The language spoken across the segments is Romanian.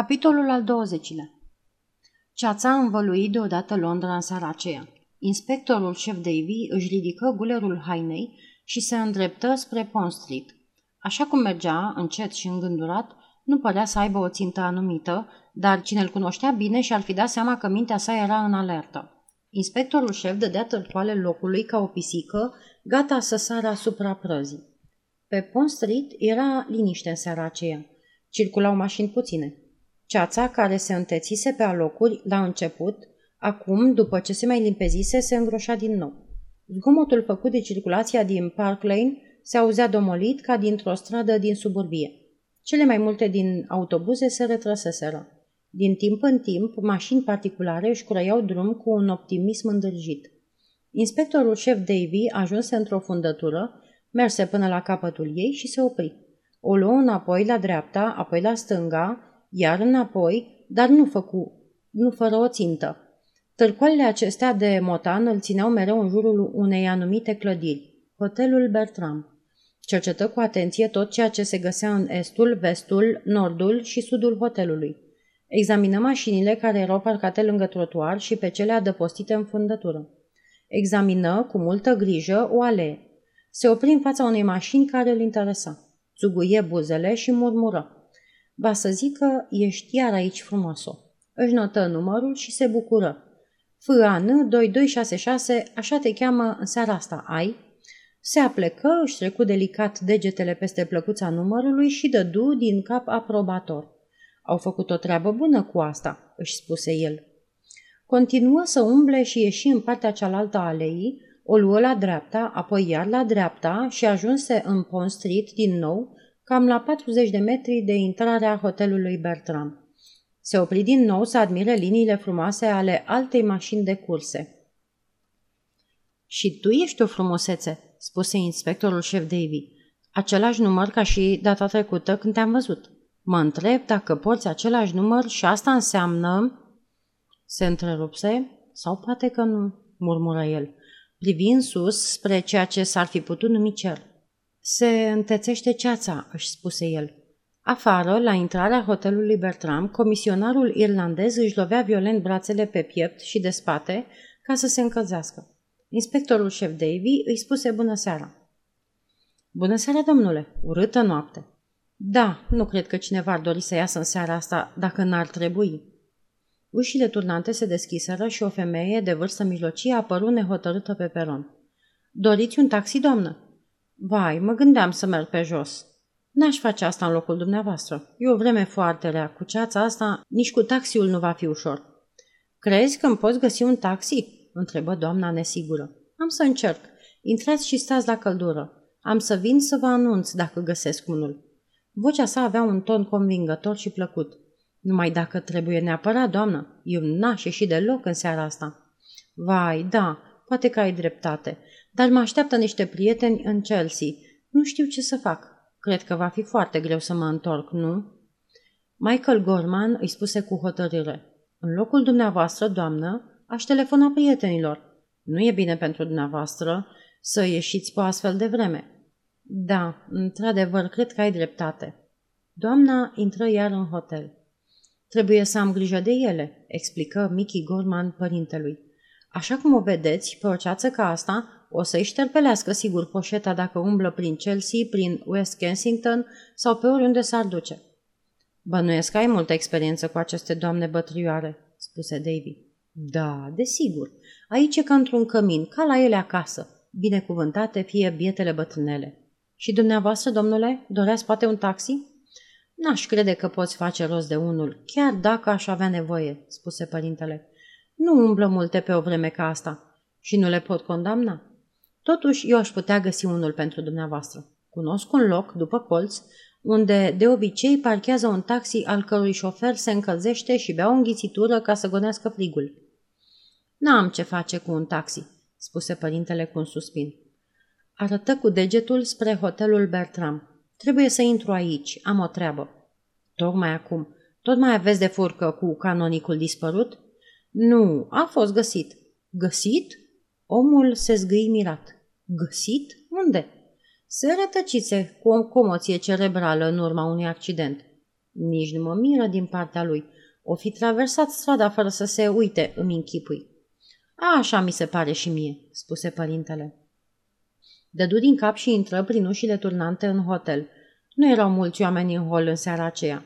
Capitolul al 20-lea Ceața învălui deodată Londra în seara aceea. Inspectorul șef Davy își ridică gulerul hainei și se îndreptă spre Pond Street. Așa cum mergea, încet și îngândurat, nu părea să aibă o țintă anumită, dar cine îl cunoștea bine și-ar fi dat seama că mintea sa era în alertă. Inspectorul șef dădea târcoale locului ca o pisică, gata să sară asupra prăzii. Pe Pond Street era liniște în seara aceea. Circulau mașini puține. Ceața, care se întețise pe alocuri la început, acum, după ce se mai limpezise, se îngroșa din nou. Zgomotul făcut de circulația din Park Lane se auzea domolit ca dintr-o stradă din suburbie. Cele mai multe din autobuze se retrăseseră. Din timp în timp, mașini particulare își curăiau drum cu un optimism îndârjit. Inspectorul șef Davy ajunse într-o fundătură, merse până la capătul ei și se opri. O luă înapoi la dreapta, apoi la stânga, iar înapoi, dar nu făcu, nu fără o țintă. Târcoalele acestea de motan îl țineau mereu în jurul unei anumite clădiri, hotelul Bertram. Cercetă cu atenție tot ceea ce se găsea în estul, vestul, nordul și sudul hotelului. Examină mașinile care erau parcate lângă trotuar și pe cele adăpostite în fundătură. Examină cu multă grijă o alee. Se opri în fața unei mașini care îl interesa. Țuguie buzele și murmură. Va să zică, ești iar aici frumoasă. Își notă numărul și se bucură. FAN 2266, așa te cheamă în seara asta, ai? Se aplecă, își trecu delicat degetele peste plăcuța numărului și dădu din cap aprobator. Au făcut o treabă bună cu asta, își spuse el. Continuă să umble și ieși în partea cealaltă a aleii, o luă la dreapta, apoi iar la dreapta și ajunse în Pond Street din nou, cam la 40 de metri de intrarea hotelului Bertram. Se opri din nou să admire liniile frumoase ale altei mașini de curse. Și tu ești o frumusețe, spuse inspectorul șef Davy. Același număr ca și data trecută când te-am văzut. Mă întreb dacă porți același număr și asta înseamnă... Se întrerupse sau poate că nu, murmură el, privind sus spre ceea ce s-ar fi putut numi cer. Se întețește ceața, își spuse el. Afară, la intrarea hotelului Bertram, comisionarul irlandez își lovea violent brațele pe piept și de spate ca să se încălzească. Inspectorul șef Davy îi spuse bună seara. Bună seara, domnule! Urâtă noapte! Da, nu cred că cineva ar dori să iasă în seara asta dacă n-ar trebui. Ușile turnante se deschiseră și o femeie de vârstă mijlocie apăru nehotărâtă pe peron. Doriți un taxi, doamnă?" Vai, mă gândeam să merg pe jos. N-aș face asta în locul dumneavoastră. E o vreme foarte rea. Cu ceața asta, nici cu taxiul nu va fi ușor. Crezi că îmi poți găsi un taxi? întrebă doamna nesigură. Am să încerc. Intrați și stați la căldură. Am să vin să vă anunț dacă găsesc unul. Vocea sa avea un ton convingător și plăcut. Numai dacă trebuie neapărat, doamnă, eu n-aș ieși deloc în seara asta. Vai, da, poate că ai dreptate. Dar mă așteaptă niște prieteni în Chelsea. Nu știu ce să fac. Cred că va fi foarte greu să mă întorc, nu? Michael Gorman îi spuse cu hotărâre. În locul dumneavoastră, doamnă, aș telefona prietenilor. Nu e bine pentru dumneavoastră să ieșiți pe astfel de vreme. Da, într-adevăr, cred că ai dreptate. Doamna intră iar în hotel. Trebuie să am grijă de ele, explică Mickey Gorman părintelui. Așa cum o vedeți, pe o ceață ca asta, o să-i șterpelească sigur poșeta dacă umblă prin Chelsea, prin West Kensington sau pe oriunde s-ar duce. Bănuiesc că ai multă experiență cu aceste doamne bătrioare, spuse Davy. Da, desigur. Aici e ca într-un cămin, ca la ele acasă. Binecuvântate fie bietele bătrânele. Și dumneavoastră, domnule, doreați poate un taxi? N-aș crede că poți face rost de unul, chiar dacă aș avea nevoie, spuse părintele. Nu umblă multe pe o vreme ca asta și nu le pot condamna. Totuși, eu aș putea găsi unul pentru dumneavoastră. Cunosc un loc, după colț, unde de obicei parchează un taxi al cărui șofer se încălzește și bea o înghițitură ca să gonească frigul. N-am ce face cu un taxi, spuse părintele cu un suspin. Arătă cu degetul spre hotelul Bertram. Trebuie să intru aici, am o treabă. Tocmai acum. Tot mai aveți de furcă cu canonicul dispărut? Nu, a fost găsit. Găsit? Omul se zgâi mirat. Găsit? Unde? Se rătăcițe cu o comoție cerebrală în urma unui accident. Nici nu mă miră din partea lui. O fi traversat strada fără să se uite, îmi închipui. A, așa mi se pare și mie, spuse părintele. Dădu din cap și intră prin ușile turnante în hotel. Nu erau mulți oameni în hol în seara aceea.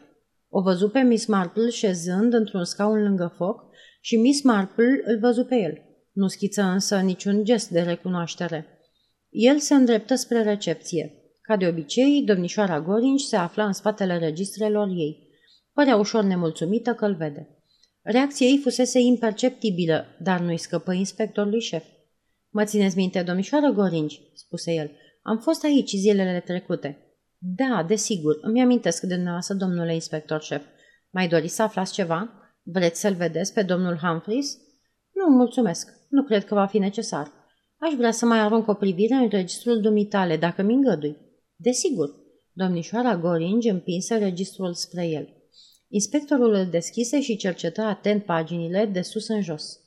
O văzu pe Miss Marple șezând într-un scaun lângă foc și Miss Marple îl văzu pe el. Nu schiță însă niciun gest de recunoaștere. El se îndreptă spre recepție. Ca de obicei, domnișoara Gorinci se afla în spatele registrelor ei. Părea ușor nemulțumită că îl vede. Reacția ei fusese imperceptibilă, dar nu-i scăpă inspectorului șef. Mă țineți minte, domnișoară Gorinci?" spuse el. Am fost aici zilele trecute." Da, desigur, îmi amintesc de dumneavoastră, domnule inspector șef. Mai doriți să aflați ceva? Vreți să-l vedeți pe domnul Humphreys? Nu, mulțumesc. Nu cred că va fi necesar. Aș vrea să mai arunc o privire în registrul dumitale, dacă mi îngădui. Desigur. Domnișoara Goringi împinse registrul spre el. Inspectorul îl deschise și cercetă atent paginile de sus în jos.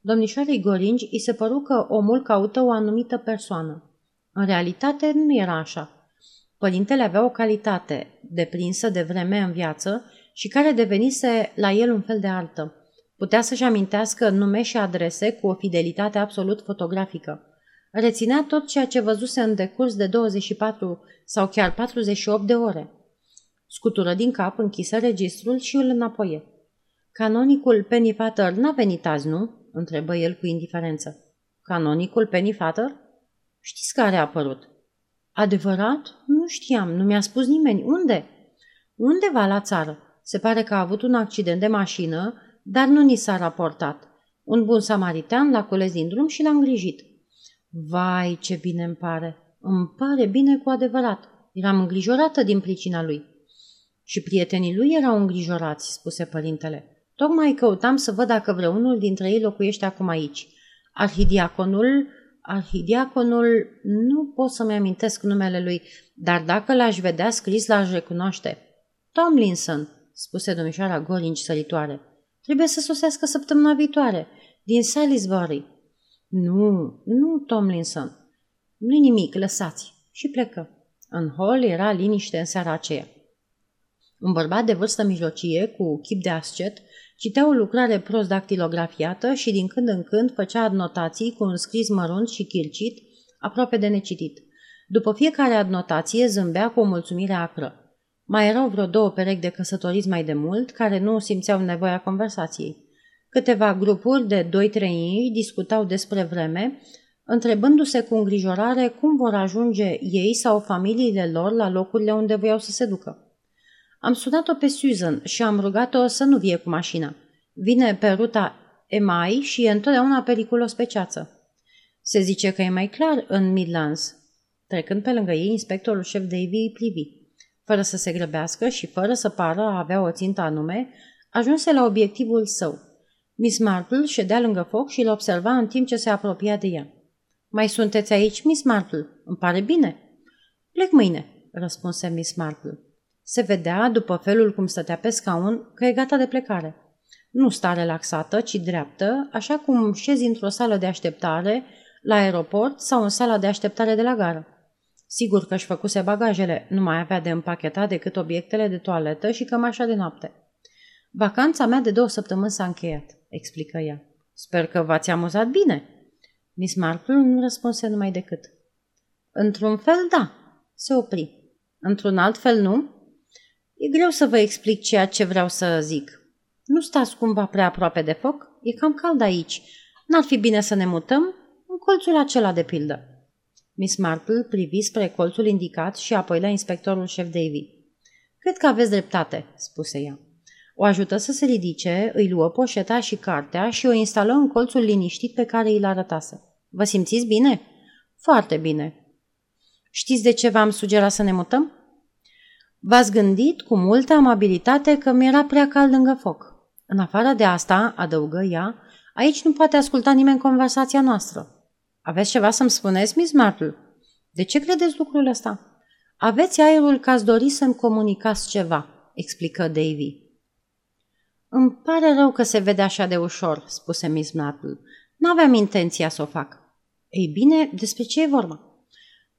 Domnișoarei Goringi îi se păru că omul caută o anumită persoană. În realitate nu era așa. Părintele avea o calitate, deprinsă de vreme în viață și care devenise la el un fel de artă. Putea să-și amintească nume și adrese cu o fidelitate absolut fotografică. Reținea tot ceea ce văzuse în decurs de 24 sau chiar 48 de ore. Scutură din cap, închisă registrul și îl înapoie. Canonicul Pennyfather n-a venit azi, nu?" întrebă el cu indiferență. Canonicul Pennyfather? Știți care a apărut? Adevărat? Nu știam, nu mi-a spus nimeni. Unde? Undeva la țară. Se pare că a avut un accident de mașină, dar nu ni s-a raportat. Un bun samaritan l-a cules din drum și l-a îngrijit. Vai, ce bine îmi pare! Îmi pare bine cu adevărat. Eram îngrijorată din pricina lui. Și prietenii lui erau îngrijorați, spuse părintele. Tocmai căutam să văd dacă vreunul dintre ei locuiește acum aici. Arhidiaconul Arhidiaconul, nu pot să-mi amintesc numele lui, dar dacă l-aș vedea scris, l-aș recunoaște. Tomlinson, spuse domnișoara Gorinci săritoare. Trebuie să sosească săptămâna viitoare, din Salisbury. Nu, nu, Tomlinson. nu nimic, lăsați. Și plecă. În hol era liniște în seara aceea. Un bărbat de vârstă mijlocie, cu chip de ascet, Citea o lucrare prost dactilografiată și din când în când făcea adnotații cu un scris mărunt și chircit, aproape de necitit. După fiecare adnotație zâmbea cu o mulțumire acră. Mai erau vreo două perechi de căsătoriți mai de mult, care nu simțeau nevoia conversației. Câteva grupuri de doi trei discutau despre vreme, întrebându-se cu îngrijorare cum vor ajunge ei sau familiile lor la locurile unde voiau să se ducă. Am sunat-o pe Susan și am rugat-o să nu vie cu mașina. Vine pe ruta Emai și e întotdeauna periculos pe ceață. Se zice că e mai clar în Midlands. Trecând pe lângă ei, inspectorul șef Davy îi privi. Fără să se grăbească și fără să pară a avea o țintă anume, ajunse la obiectivul său. Miss Marple ședea lângă foc și îl observa în timp ce se apropia de ea. Mai sunteți aici, Miss Marple? Îmi pare bine." Plec mâine," răspunse Miss Marple. Se vedea, după felul cum stătea pe scaun, că e gata de plecare. Nu sta relaxată, ci dreaptă, așa cum șezi într-o sală de așteptare la aeroport sau în sala de așteptare de la gară. Sigur că își făcuse bagajele, nu mai avea de împachetat decât obiectele de toaletă și cămașa de noapte. Vacanța mea de două săptămâni s-a încheiat, explică ea. Sper că v-ați amuzat bine. Miss Marple nu răspunse numai decât. Într-un fel, da, se opri. Într-un alt fel, nu? E greu să vă explic ceea ce vreau să zic. Nu stați cumva prea aproape de foc? E cam cald aici. N-ar fi bine să ne mutăm în colțul acela de pildă. Miss Marple privi spre colțul indicat și apoi la inspectorul șef Davy. Cred că aveți dreptate, spuse ea. O ajută să se ridice, îi luă poșeta și cartea și o instală în colțul liniștit pe care îl arătase. Vă simțiți bine? Foarte bine. Știți de ce v-am sugerat să ne mutăm? V-ați gândit cu multă amabilitate că mi-era prea cald lângă foc. În afară de asta, adăugă ea, aici nu poate asculta nimeni conversația noastră. Aveți ceva să-mi spuneți, Miss Marple? De ce credeți lucrul ăsta? Aveți aerul că ați dori să-mi comunicați ceva, explică Davy. Îmi pare rău că se vede așa de ușor, spuse Miss Marple. N-aveam intenția să o fac. Ei bine, despre ce e vorba?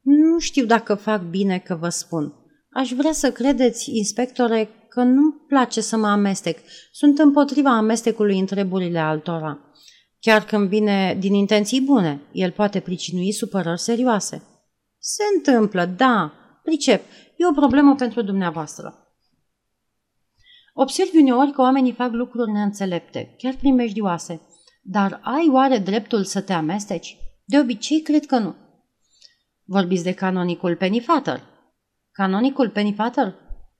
Nu știu dacă fac bine că vă spun. Aș vrea să credeți, inspectore, că nu-mi place să mă amestec. Sunt împotriva amestecului în treburile altora. Chiar când vine din intenții bune, el poate pricinui supărări serioase. Se întâmplă, da, pricep, e o problemă pentru dumneavoastră. Observi uneori că oamenii fac lucruri neînțelepte, chiar primejdioase, dar ai oare dreptul să te amesteci? De obicei, cred că nu. Vorbiți de canonicul Pennyfather. Canonicul Pennyfather?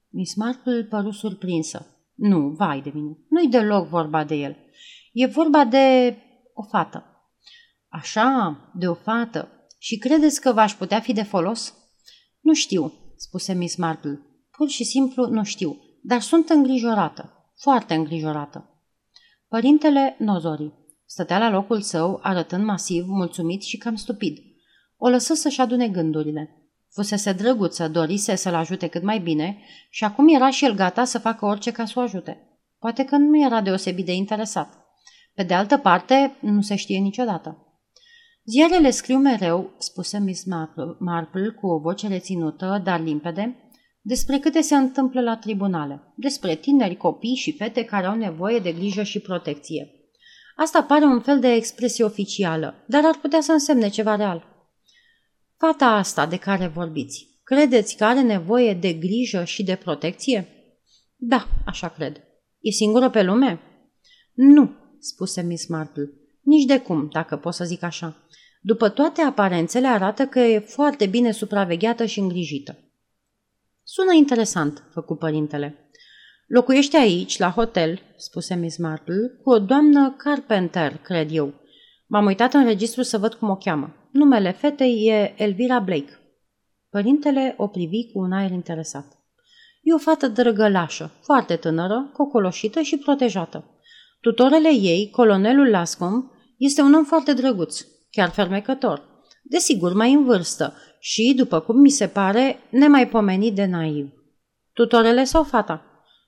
Miss Marple păru surprinsă. Nu, vai de mine, nu-i deloc vorba de el. E vorba de o fată. Așa, de o fată. Și credeți că v-aș putea fi de folos? Nu știu, spuse Miss Marple. Pur și simplu nu știu, dar sunt îngrijorată, foarte îngrijorată. Părintele Nozori stătea la locul său, arătând masiv, mulțumit și cam stupid. O lăsă să-și adune gândurile. Fusese drăguță, dorise să-l ajute cât mai bine și acum era și el gata să facă orice ca să o ajute. Poate că nu era deosebit de interesat. Pe de altă parte, nu se știe niciodată. Ziarele scriu mereu, spuse Miss Marple cu o voce reținută, dar limpede, despre câte se întâmplă la tribunale, despre tineri, copii și fete care au nevoie de grijă și protecție. Asta pare un fel de expresie oficială, dar ar putea să însemne ceva real. Fata asta de care vorbiți, credeți că are nevoie de grijă și de protecție? Da, așa cred. E singură pe lume? Nu, spuse Miss Marple. Nici de cum, dacă pot să zic așa. După toate aparențele arată că e foarte bine supravegheată și îngrijită. Sună interesant, făcu părintele. Locuiește aici, la hotel, spuse Miss Marple, cu o doamnă Carpenter, cred eu. M-am uitat în registru să văd cum o cheamă. Numele fetei e Elvira Blake. Părintele o privi cu un aer interesat. E o fată drăgălașă, foarte tânără, cocoloșită și protejată. Tutorele ei, colonelul Lascom, este un om foarte drăguț, chiar fermecător. Desigur, mai în vârstă și, după cum mi se pare, nemaipomenit de naiv. Tutorele sau fata?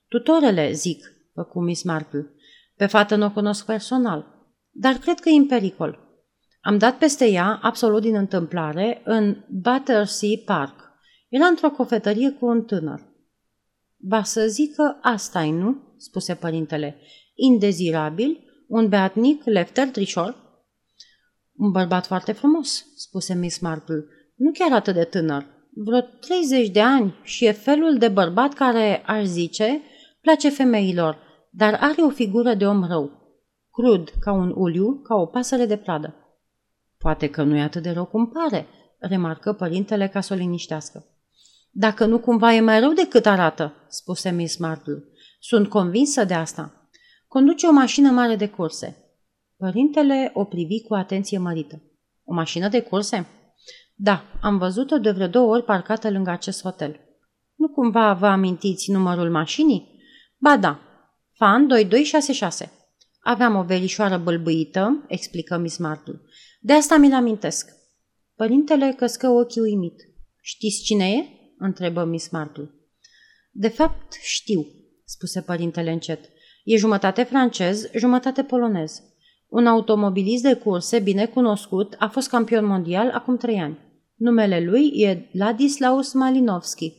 Tutorele, zic, făcu Miss Marple. Pe fată nu o cunosc personal, dar cred că e în pericol. Am dat peste ea, absolut din întâmplare, în Battersea Park. Era într-o cofetărie cu un tânăr. Ba să zică asta nu?" spuse părintele. Indezirabil, un beatnic, lefter, trișor?" Un bărbat foarte frumos," spuse Miss Marple. Nu chiar atât de tânăr. Vreo 30 de ani și e felul de bărbat care, aș zice, place femeilor, dar are o figură de om rău. Crud, ca un uliu, ca o pasăre de pradă. Poate că nu e atât de rău cum pare, remarcă părintele ca să o liniștească. Dacă nu cumva e mai rău decât arată, spuse Miss Marple. Sunt convinsă de asta. Conduce o mașină mare de curse. Părintele o privi cu atenție mărită. O mașină de curse? Da, am văzut-o de vreo două ori parcată lângă acest hotel. Nu cumva vă amintiți numărul mașinii? Ba da, Fan 2266. Aveam o verișoară bălbâită, explică Miss Marple. De asta mi-l amintesc. Părintele căscă ochii uimit. Știți cine e? întrebă Miss Marple. De fapt, știu, spuse părintele încet. E jumătate francez, jumătate polonez. Un automobilist de curse bine cunoscut a fost campion mondial acum trei ani. Numele lui e Ladislaus Malinovski.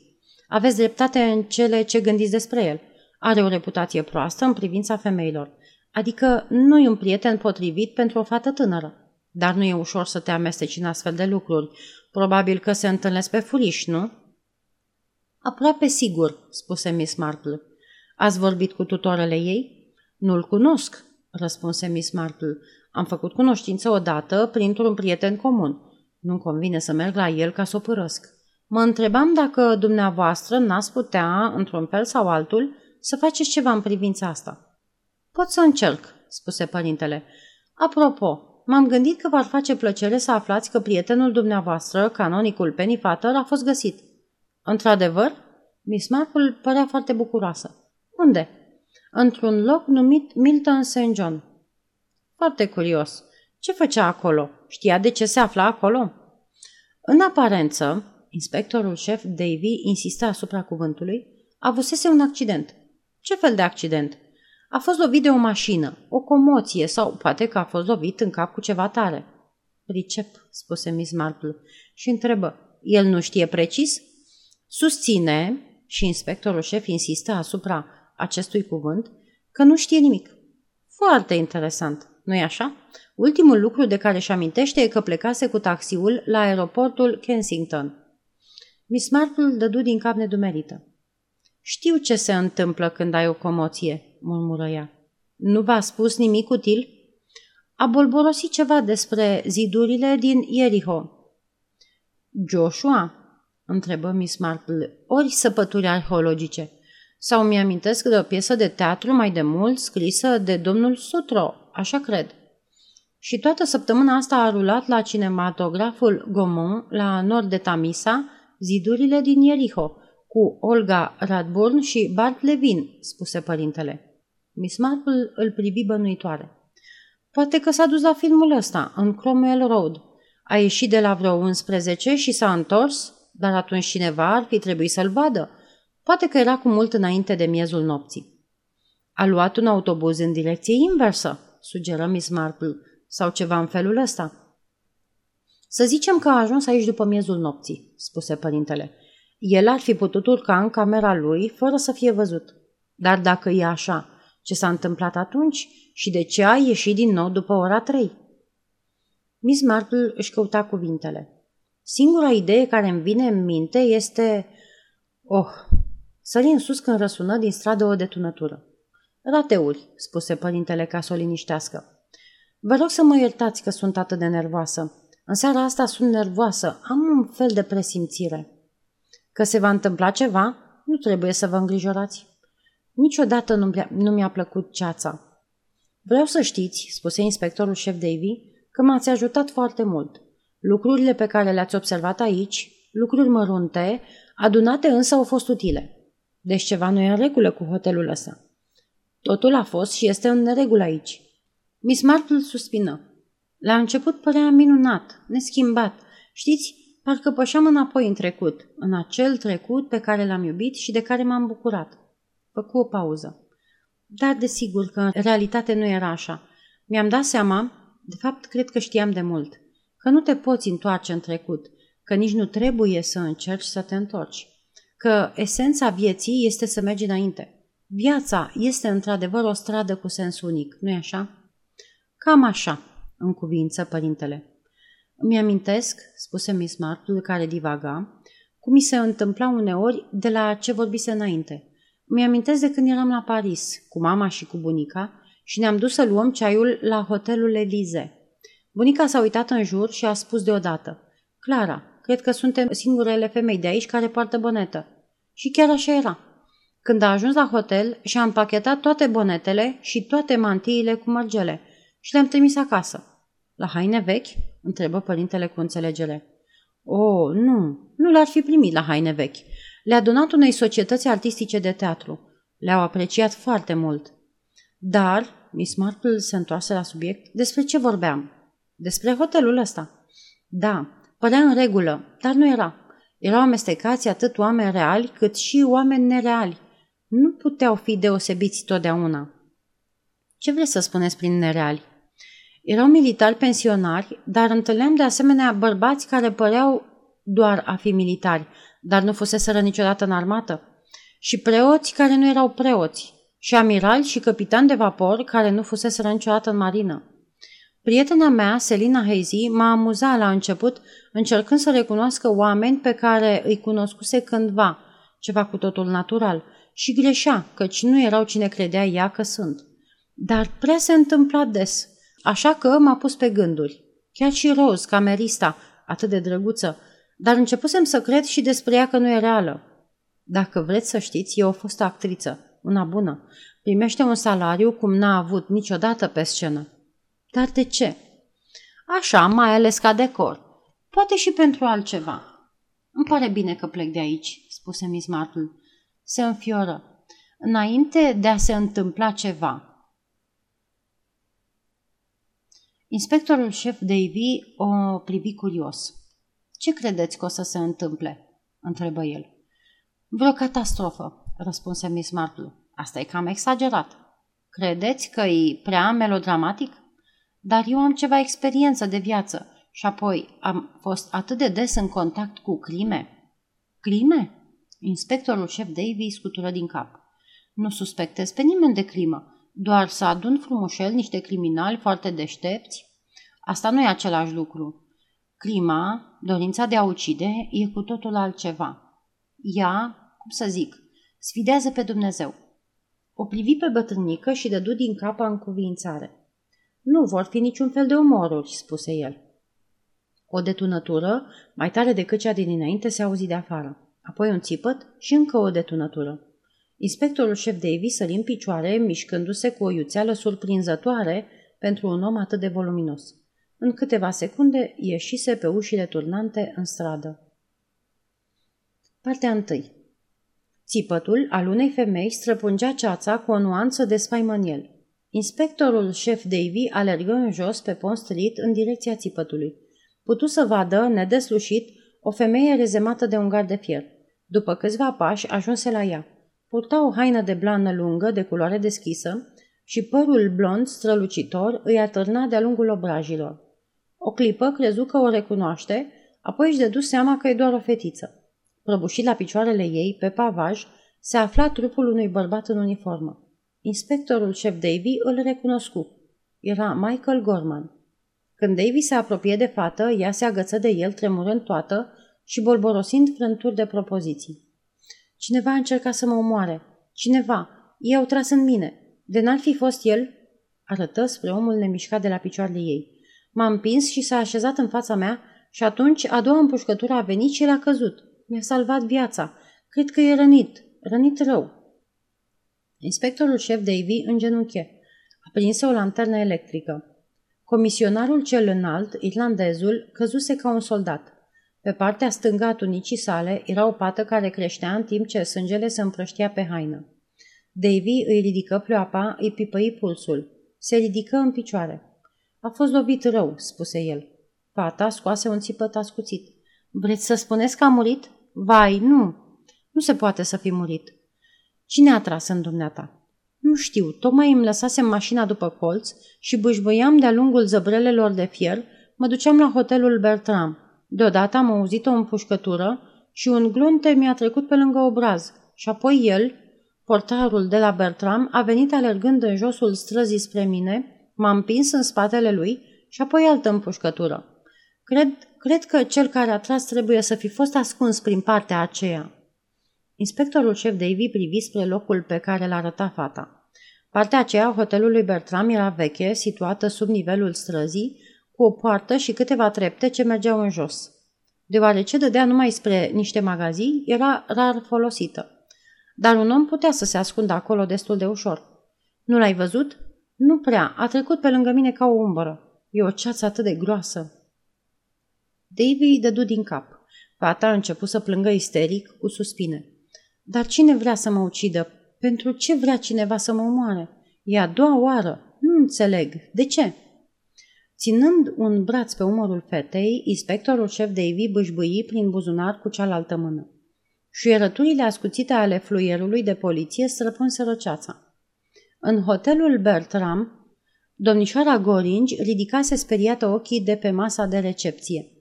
Aveți dreptate în cele ce gândiți despre el. Are o reputație proastă în privința femeilor. Adică nu e un prieten potrivit pentru o fată tânără. Dar nu e ușor să te amesteci în astfel de lucruri. Probabil că se întâlnesc pe furiș, nu? Aproape sigur, spuse Miss Marple. Ați vorbit cu tutorele ei? Nu-l cunosc, răspunse Miss Marple. Am făcut cunoștință odată printr-un prieten comun. Nu-mi convine să merg la el ca să o părăsc. Mă întrebam dacă dumneavoastră n-ați putea, într-un fel sau altul, să faceți ceva în privința asta. Pot să încerc, spuse părintele. Apropo, m-am gândit că v-ar face plăcere să aflați că prietenul dumneavoastră, canonicul Penny Fatter, a fost găsit. Într-adevăr? Miss Marple părea foarte bucuroasă. Unde? Într-un loc numit Milton St. John. Foarte curios. Ce făcea acolo? Știa de ce se afla acolo? În aparență, inspectorul șef Davy insista asupra cuvântului, avusese un accident. Ce fel de accident? A fost lovit de o mașină, o comoție sau poate că a fost lovit în cap cu ceva tare. Pricep, spuse Miss Marple și întrebă. El nu știe precis? Susține, și inspectorul șef insistă asupra acestui cuvânt, că nu știe nimic. Foarte interesant, nu-i așa? Ultimul lucru de care își amintește e că plecase cu taxiul la aeroportul Kensington. Miss Marple dădu din cap nedumerită. Știu ce se întâmplă când ai o comoție, murmură ea. Nu v-a spus nimic util? A bolborosit ceva despre zidurile din Jericho. Joshua? întrebă Miss Marple, ori săpături arheologice. Sau mi-amintesc de o piesă de teatru mai de mult scrisă de domnul Sutro, așa cred. Și toată săptămâna asta a rulat la cinematograful Gomon, la nord de Tamisa, zidurile din Jericho, cu Olga Radburn și Bart Levin, spuse părintele. Miss Marple îl privi bănuitoare. Poate că s-a dus la filmul ăsta, în Cromwell Road. A ieșit de la vreo 11 și s-a întors, dar atunci cineva ar fi trebuit să-l vadă. Poate că era cu mult înainte de miezul nopții. A luat un autobuz în direcție inversă, sugeră Miss Marple, sau ceva în felul ăsta. Să zicem că a ajuns aici după miezul nopții, spuse părintele. El ar fi putut urca în camera lui fără să fie văzut. Dar dacă e așa, ce s-a întâmplat atunci și de ce a ieșit din nou după ora trei? Miss Marple își căuta cuvintele. Singura idee care îmi vine în minte este... Oh, sări în sus când răsună din stradă o detunătură. Rateuri, spuse părintele ca să o liniștească. Vă rog să mă iertați că sunt atât de nervoasă. În seara asta sunt nervoasă, am un fel de presimțire. Că se va întâmpla ceva, nu trebuie să vă îngrijorați. Niciodată nu mi-a, nu mi-a plăcut ceața. Vreau să știți, spuse inspectorul șef Davy, că m-ați ajutat foarte mult. Lucrurile pe care le-ați observat aici, lucruri mărunte, adunate însă au fost utile. Deci ceva nu e în regulă cu hotelul ăsta. Totul a fost și este în neregulă aici. Miss Marple suspină. La început părea minunat, neschimbat. Știți, parcă pășeam înapoi în trecut, în acel trecut pe care l-am iubit și de care m-am bucurat. Făcu o pauză. Dar desigur că în realitate nu era așa. Mi-am dat seama, de fapt cred că știam de mult, că nu te poți întoarce în trecut, că nici nu trebuie să încerci să te întorci, că esența vieții este să mergi înainte. Viața este într-adevăr o stradă cu sens unic, nu-i așa? Cam așa, în cuvință părintele. Îmi amintesc, spuse Miss Marple, care divaga, cum mi se întâmpla uneori de la ce vorbise înainte. Îmi amintesc de când eram la Paris, cu mama și cu bunica, și ne-am dus să luăm ceaiul la hotelul Elize. Bunica s-a uitat în jur și a spus deodată, Clara, cred că suntem singurele femei de aici care poartă bonetă. Și chiar așa era. Când a ajuns la hotel, și-a împachetat toate bonetele și toate mantiile cu mărgele – și le-am trimis acasă. La haine vechi? întrebă părintele cu înțelegere. O, oh, nu, nu le-ar fi primit la haine vechi. Le-a donat unei societăți artistice de teatru. Le-au apreciat foarte mult. Dar, Miss Marple se întoarse la subiect, despre ce vorbeam? Despre hotelul ăsta. Da, părea în regulă, dar nu era. Erau amestecați atât oameni reali cât și oameni nereali. Nu puteau fi deosebiți totdeauna. Ce vreți să spuneți prin nereali? Erau militari pensionari, dar întâlneam de asemenea bărbați care păreau doar a fi militari, dar nu fuseseră niciodată în armată, și preoți care nu erau preoți, și amirali și capitani de vapor care nu fuseseră niciodată în marină. Prietena mea, Selina Hazy, m-a amuzat la început încercând să recunoască oameni pe care îi cunoscuse cândva, ceva cu totul natural, și greșea, căci nu erau cine credea ea că sunt. Dar prea se întâmpla des, așa că m-a pus pe gânduri. Chiar și Rose, camerista, atât de drăguță, dar începusem să cred și despre ea că nu e reală. Dacă vreți să știți, eu o fost actriță, una bună. Primește un salariu cum n-a avut niciodată pe scenă. Dar de ce? Așa, mai ales ca decor. Poate și pentru altceva. Îmi pare bine că plec de aici, spuse Miss Marple. Se înfioră. Înainte de a se întâmpla ceva, Inspectorul șef Davy o privi curios. Ce credeți că o să se întâmple?" întrebă el. Vreo catastrofă, răspunse Miss Marple. Asta e cam exagerat. Credeți că e prea melodramatic? Dar eu am ceva experiență de viață și apoi am fost atât de des în contact cu crime. Crime? Inspectorul șef Davy scutură din cap. Nu suspectez pe nimeni de crimă, doar să adun frumușel niște criminali foarte deștepți. Asta nu e același lucru. Crima, dorința de a ucide, e cu totul altceva. Ea, cum să zic, sfidează pe Dumnezeu. O privi pe bătrânică și dădu din cap în cuvințare. Nu vor fi niciun fel de omoruri, spuse el. O detunătură, mai tare decât cea din înainte, se auzi de afară. Apoi un țipăt și încă o detunătură. Inspectorul șef Davis sări în picioare, mișcându-se cu o iuțeală surprinzătoare pentru un om atât de voluminos. În câteva secunde ieșise pe ușile turnante în stradă. Partea 1 Țipătul al unei femei străpungea ceața cu o nuanță de spaimăniel. Inspectorul șef Davy alergă în jos pe Pond Street în direcția țipătului. Putu să vadă, nedeslușit, o femeie rezemată de un gard de fier. După câțiva pași, ajunse la ea. Purta o haină de blană lungă, de culoare deschisă, și părul blond strălucitor îi atârna de-a lungul obrajilor. O clipă crezu că o recunoaște, apoi își dedu seama că e doar o fetiță. Prăbușit la picioarele ei, pe pavaj, se afla trupul unui bărbat în uniformă. Inspectorul șef Davy îl recunoscu. Era Michael Gorman. Când Davy se apropie de fată, ea se agăță de el, tremurând toată și bolborosind frânturi de propoziții. Cineva a încercat să mă omoare. Cineva. Ei au tras în mine. De n-ar fi fost el? Arătă spre omul nemișcat de la picioarele ei. M-a împins și s-a așezat în fața mea și atunci a doua împușcătură a venit și el a căzut. Mi-a salvat viața. Cred că e rănit. Rănit rău. Inspectorul șef Davy îngenunche. Aprinse o lanternă electrică. Comisionarul cel înalt, irlandezul, căzuse ca un soldat. Pe partea stângă a tunicii sale era o pată care creștea în timp ce sângele se împrăștia pe haină. Davy îi ridică pleoapa, îi pipăi pulsul. Se ridică în picioare. A fost lovit rău, spuse el. Fata scoase un țipăt ascuțit. Vreți să spuneți că a murit? Vai, nu! Nu se poate să fi murit. Cine a tras în dumneata? Nu știu, tocmai îmi lăsasem mașina după colț și bâșbâiam de-a lungul zăbrelelor de fier, mă duceam la hotelul Bertram. Deodată am auzit o împușcătură și un glunte mi-a trecut pe lângă obraz și apoi el, portarul de la Bertram, a venit alergând în josul străzii spre mine, m-a împins în spatele lui și apoi altă împușcătură. Cred, cred că cel care a tras trebuie să fi fost ascuns prin partea aceea. Inspectorul șef Davy privi spre locul pe care l-a arătat fata. Partea aceea a hotelului Bertram era veche, situată sub nivelul străzii, cu o poartă și câteva trepte ce mergeau în jos. Deoarece dădea numai spre niște magazii, era rar folosită. Dar un om putea să se ascundă acolo destul de ușor. Nu l-ai văzut? Nu prea, a trecut pe lângă mine ca o umbră. E o ceață atât de groasă. Davy dădu din cap. Fata a început să plângă isteric, cu suspine. Dar cine vrea să mă ucidă? Pentru ce vrea cineva să mă omoare? E a doua oară. Nu înțeleg. De ce? Ținând un braț pe umărul fetei, inspectorul șef Davy bâșbâi prin buzunar cu cealaltă mână. Șuierăturile ascuțite ale fluierului de poliție străpunseră ceața. În hotelul Bertram, domnișoara Goringi ridicase speriată ochii de pe masa de recepție.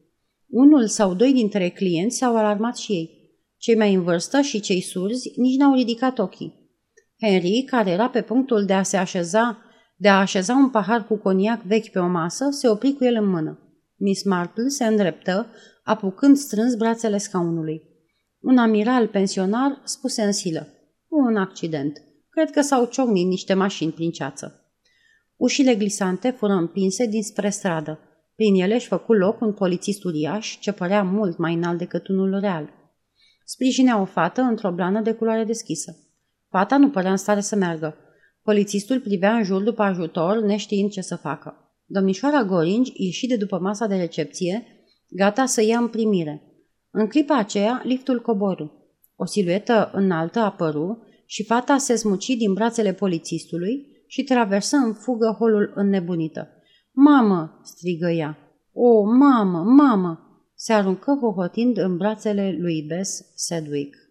Unul sau doi dintre clienți s-au alarmat și ei. Cei mai în vârstă și cei surzi nici n-au ridicat ochii. Henry, care era pe punctul de a se așeza, de a așeza un pahar cu coniac vechi pe o masă, se opri cu el în mână. Miss Marple se îndreptă, apucând strâns brațele scaunului. Un amiral pensionar spuse în silă. Un accident. Cred că s-au ciocnit niște mașini prin ceață. Ușile glisante fură împinse dinspre stradă. Prin ele își făcu loc un polițist uriaș, ce părea mult mai înalt decât unul real. Sprijinea o fată într-o blană de culoare deschisă. Fata nu părea în stare să meargă. Polițistul privea în jur după ajutor, neștiind ce să facă. Domnișoara Goringi ieși de după masa de recepție, gata să ia în primire. În clipa aceea, liftul coboru. O siluetă înaltă apăru și fata se smuci din brațele polițistului și traversă în fugă holul înnebunită. Mamă!" strigă ea. O, mamă, mamă!" Se aruncă hohotind în brațele lui Bess Sedwick.